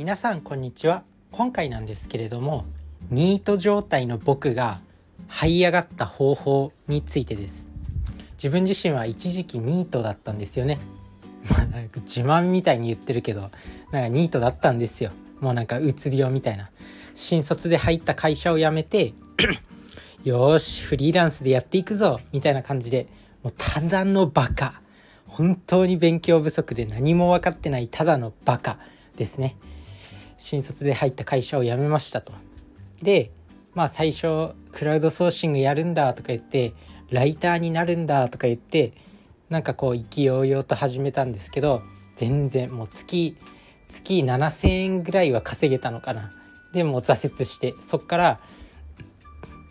皆さんこんにちは。今回なんですけれどもニート状態の僕が這い上がった方法についてです。自分自身は一時期ニートだったんですよね。まあなんか自慢みたいに言ってるけどなんかニートだったんですよ。もうなんかうつ病みたいな。新卒で入った会社を辞めて よしフリーランスでやっていくぞみたいな感じでもうただのバカ。本当に勉強不足で何も分かってないただのバカですね。新卒で入った会社を辞めましたと。でまあ最初クラウドソーシングやるんだとか言ってライターになるんだとか言ってなんかこう意気揚々と始めたんですけど全然もう月月7,000円ぐらいは稼げたのかな。でも挫折してそっから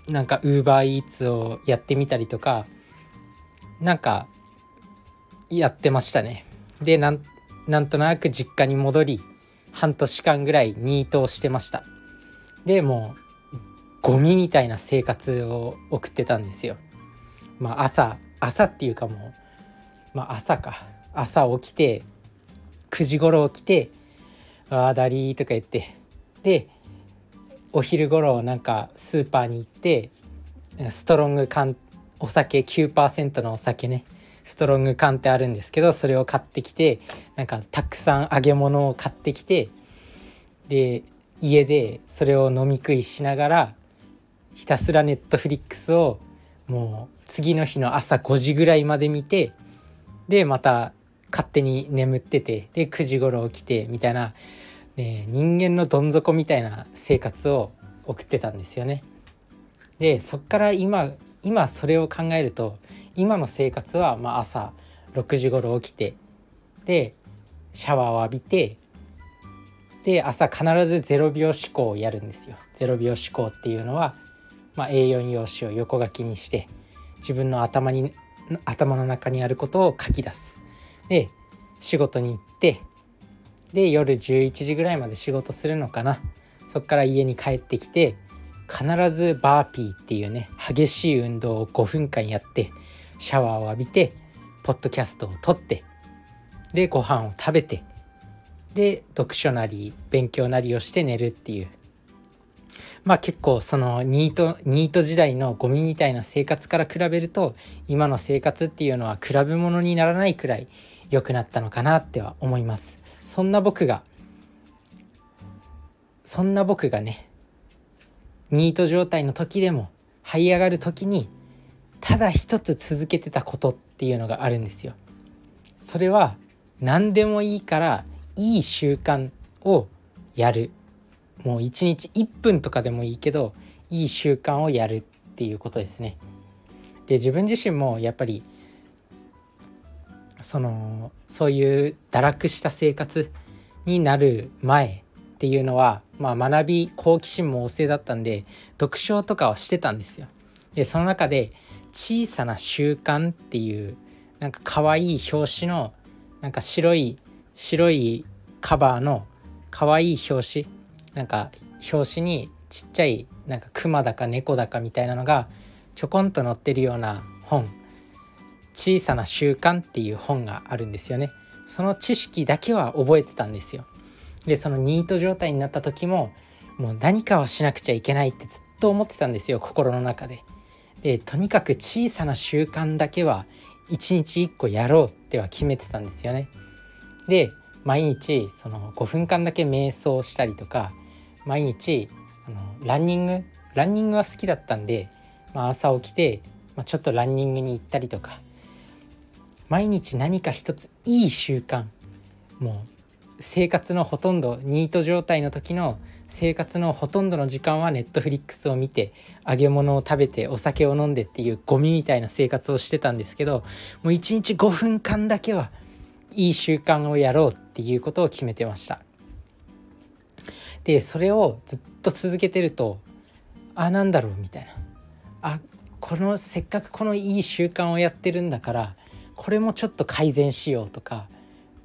なんかウーバーイーツをやってみたりとかなんかやってましたね。でなんなんとなく実家に戻り半年間ぐらいニートをしてました。でもうゴミみたいな生活を送ってたんですよ。まあ朝朝っていうかもうまあ朝か。朝起きて9時頃起きて「ああだり」とか言って。でお昼頃なんかスーパーに行ってストロング缶お酒9%のお酒ね。ストロング缶ってあるんですけどそれを買ってきてなんかたくさん揚げ物を買ってきてで家でそれを飲み食いしながらひたすらネットフリックスをもう次の日の朝5時ぐらいまで見てでまた勝手に眠っててで9時頃起きてみたいな、ね、人間のどん底みたいな生活を送ってたんですよね。でそっから今今それを考えると今の生活はまあ朝6時頃起きてでシャワーを浴びてで朝必ず0秒思考をやるんですよ。0秒思考っていうのは、まあ、A4 用紙を横書きにして自分の頭に頭の中にあることを書き出す。で仕事に行ってで夜11時ぐらいまで仕事するのかなそっから家に帰ってきて必ずバーピーっていうね激しい運動を5分間やってシャワーを浴びてポッドキャストを撮ってでご飯を食べてで読書なり勉強なりをして寝るっていう。まあ結構そのニートニート時代のゴミみたいな生活から比べると今の生活っていうのは比べ物にならないくらい良くなったのかなっては思います。そんな僕がそんな僕がねニート状態の時でも這い上がる時にただ一つ続けてたことっていうのがあるんですよ。それは何でもいいからいい習慣をやるもう一日1分とかでもいいけどいい習慣をやるっていうことですね。で自分自身もやっぱりそのそういう堕落した生活になる前っていうのは、まあ、学び好奇心も旺盛だったんで読書とかはしてたんですよ。でその中で「小さな習慣」っていうなんか可愛い表紙のなんか白い白いカバーの可愛い表紙なんか表紙にちっちゃいなんかクマだか猫だかみたいなのがちょこんと載ってるような本「小さな習慣」っていう本があるんですよね。その知識だけは覚えてたんですよ。でそのニート状態になった時ももう何かをしなくちゃいけないってずっと思ってたんですよ心の中で。でとにかく小さな習慣だけは一日1個やろうっては決めてたんですよね。で毎日その5分間だけ瞑想したりとか毎日あのランニングランニングは好きだったんで、まあ、朝起きて、まあ、ちょっとランニングに行ったりとか毎日何か一ついい習慣もう生活のほとんどニート状態の時の生活のほとんどの時間はネットフリックスを見て揚げ物を食べてお酒を飲んでっていうゴミみたいな生活をしてたんですけどもう1日5分間だけはいい習慣をやろうっていうことを決めてました。でそれをずっと続けてるとあなんだろうみたいな。あこのせっかくこのいい習慣をやってるんだからこれもちょっと改善しようとか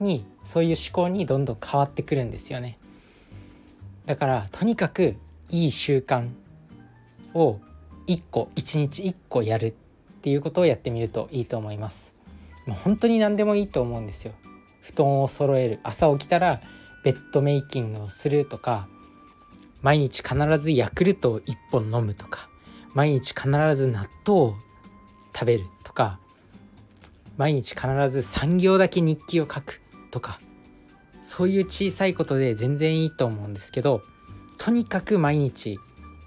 にそういう思考にどんどん変わってくるんですよね。だからとにかくいい習慣を1個1日1個やるっていうことをやってみるといいと思います。もう本当に何でもいいと思うんですよ。布団を揃える。朝起きたらベッドメイキングをするとか毎日必ずヤクルトを1本飲むとか毎日必ず納豆を食べるとか毎日必ず3行だけ日記を書くとかそういう小さいことで全然いいと思うんですけどとにかく毎日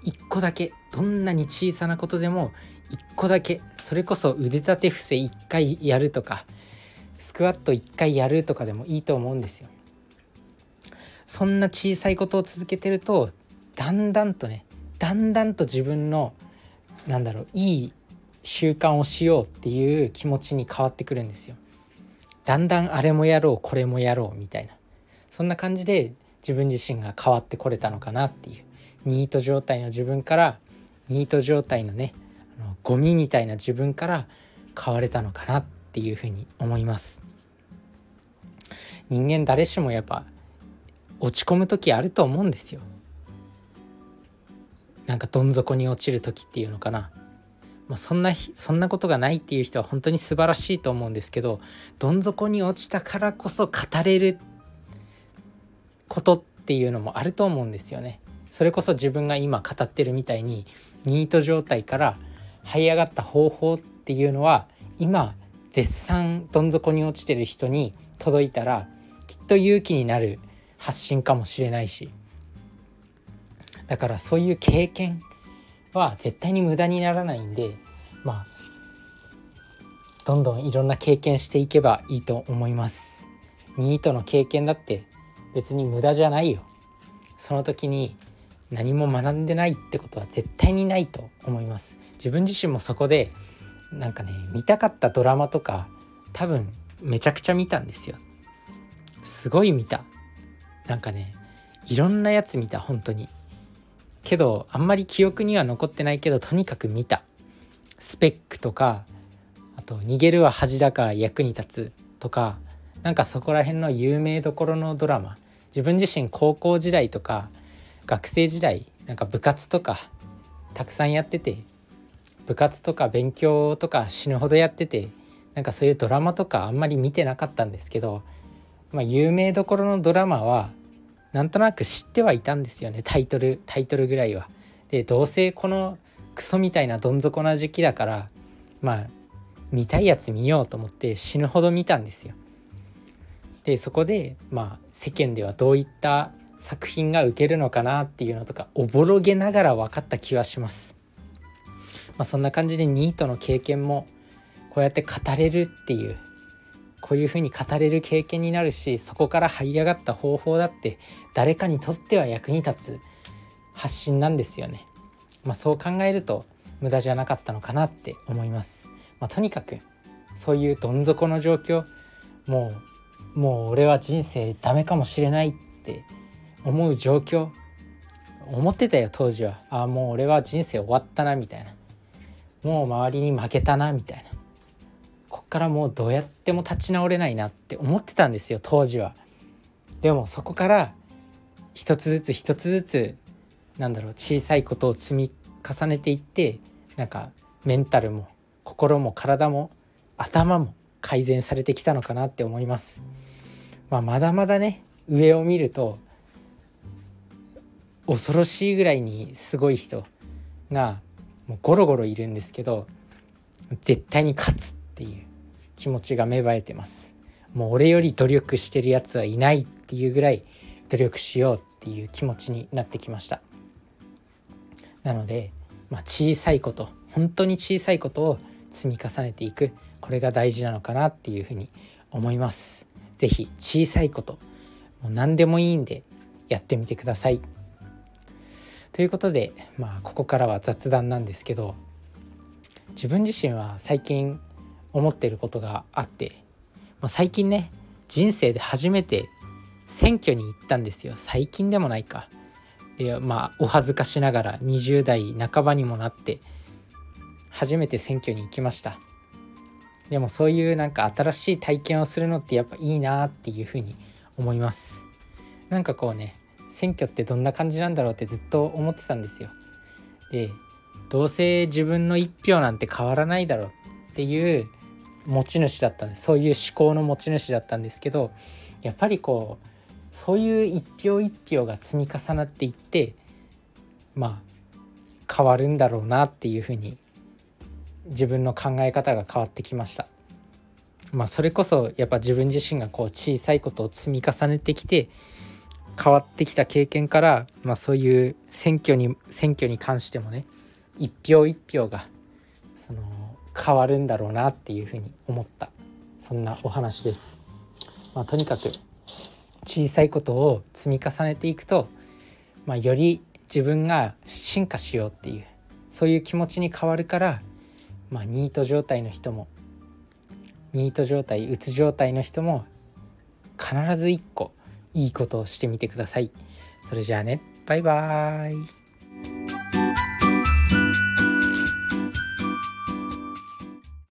1個だけどんなに小さなことでも1個だけそれこそ腕立て伏せ1回やるとかスクワット1回やるとかでもいいと思うんですよ。そんな小さいことを続けてるとだんだんとねだんだんと自分のなんだろういい習慣をしようっていう気持ちに変わってくるんですよ。だんだんあれもやろうこれもやろうみたいなそんな感じで自分自身が変わってこれたのかなっていうニート状態の自分からニート状態のねあのゴミみたいな自分から変われたのかなっていうふうに思います。人間誰しもやっぱ落ち込む時あると思うんですよ。なんかどん底に落ちる時っていうのかな、まあ、そんなそんなことがないっていう人は本当に素晴らしいと思うんですけどどん底に落ちたからこそ語れることっていうのもあると思うんですよね。それこそ自分が今語ってるみたいにニート状態から這い上がった方法っていうのは今絶賛どん底に落ちてる人に届いたらきっと勇気になる発信かもしれないしだからそういう経験は絶対に無駄にならないんでまあどんどんいろんな経験していけばいいと思いますニートの経験だって別に無駄じゃないよ。その時に何も学んでないってことは絶対にないと思います。自分自身もそこでなんかね見たかったドラマとか多分めちゃくちゃ見たんですよ。すごい見た。なんかねいろんなやつ見た本当に。けどあんまり記憶には残ってないけどとにかく見た。スペックとかあと「逃げるは恥だから役に立つ」とかなんかそこら辺の有名どころのドラマ。自分自身高校時代とか学生時代なんか部活とかたくさんやってて部活とか勉強とか死ぬほどやっててなんかそういうドラマとかあんまり見てなかったんですけど、まあ、有名どころのドラマはなんとなく知ってはいたんですよねタイトルタイトルぐらいは。でどうせこのクソみたいなどん底な時期だからまあ見たいやつ見ようと思って死ぬほど見たんですよ。でそこでまあ世間ではどういった作品が受けるのかなっていうのとかおぼろげながら分かった気はします。まあ、そんな感じでニートの経験もこうやって語れるっていうこういうふうに語れる経験になるしそこから這い上がった方法だって誰かにとっては役に立つ発信なんですよね。まあ、そう考えると無駄じゃなかったのかなって思います。まあ、とにかくそういうどん底の状況もうもう俺は人生ダメかもしれないって思う状況思ってたよ当時はああもう俺は人生終わったなみたいなもう周りに負けたなみたいなこっからもうどうやっても立ち直れないなって思ってたんですよ当時は。でもそこから一つずつ一つずつなんだろう小さいことを積み重ねていってなんかメンタルも心も体も頭も改善されてきたのかなって思います。まあ、まだまだね上を見ると恐ろしいぐらいにすごい人がもうゴロゴロいるんですけど絶対に勝つっていう気持ちが芽生えてます。もう俺より努力してるやつはいないっていうぐらい努力しようっていう気持ちになってきました。なので、まあ、小さいこと本当に小さいことを積み重ねていく。これが大事なのかなっていうふうに思います。是非小さいこともう何でもいいんでやってみてくださいということでまあここからは雑談なんですけど自分自身は最近思ってることがあって、まあ、最近ね人生で初めて選挙に行ったんですよ最近でもないか。でまあお恥ずかしながら20代半ばにもなって初めて選挙に行きました。でもそういうなんか新しい体験をするのってやっぱいいなっていうふうに思います。なんかこうね選挙ってどんな感じなんだろうってずっと思ってたんですよ。でどうせ自分の一票なんて変わらないだろうっていう持ち主だったんですそういう思考の持ち主だったんですけどやっぱりこうそういう一票一票が積み重なっていってまあ変わるんだろうなっていうふうに自分の考え方が変わってきました。まあそれこそやっぱ自分自身がこう小さいことを積み重ねてきて変わってきた経験から、まあ、そういう選挙に選挙に関してもね一票一票がその変わるんだろうなっていうふうに思ったそんなお話です。まあ、とにかく小さいことを積み重ねていくと、まあ、より自分が進化しようっていうそういう気持ちに変わるから、まあ、ニート状態の人もニート状態うつ状態の人も必ず1個いいことをしてみてください。それじゃあねバイバーイ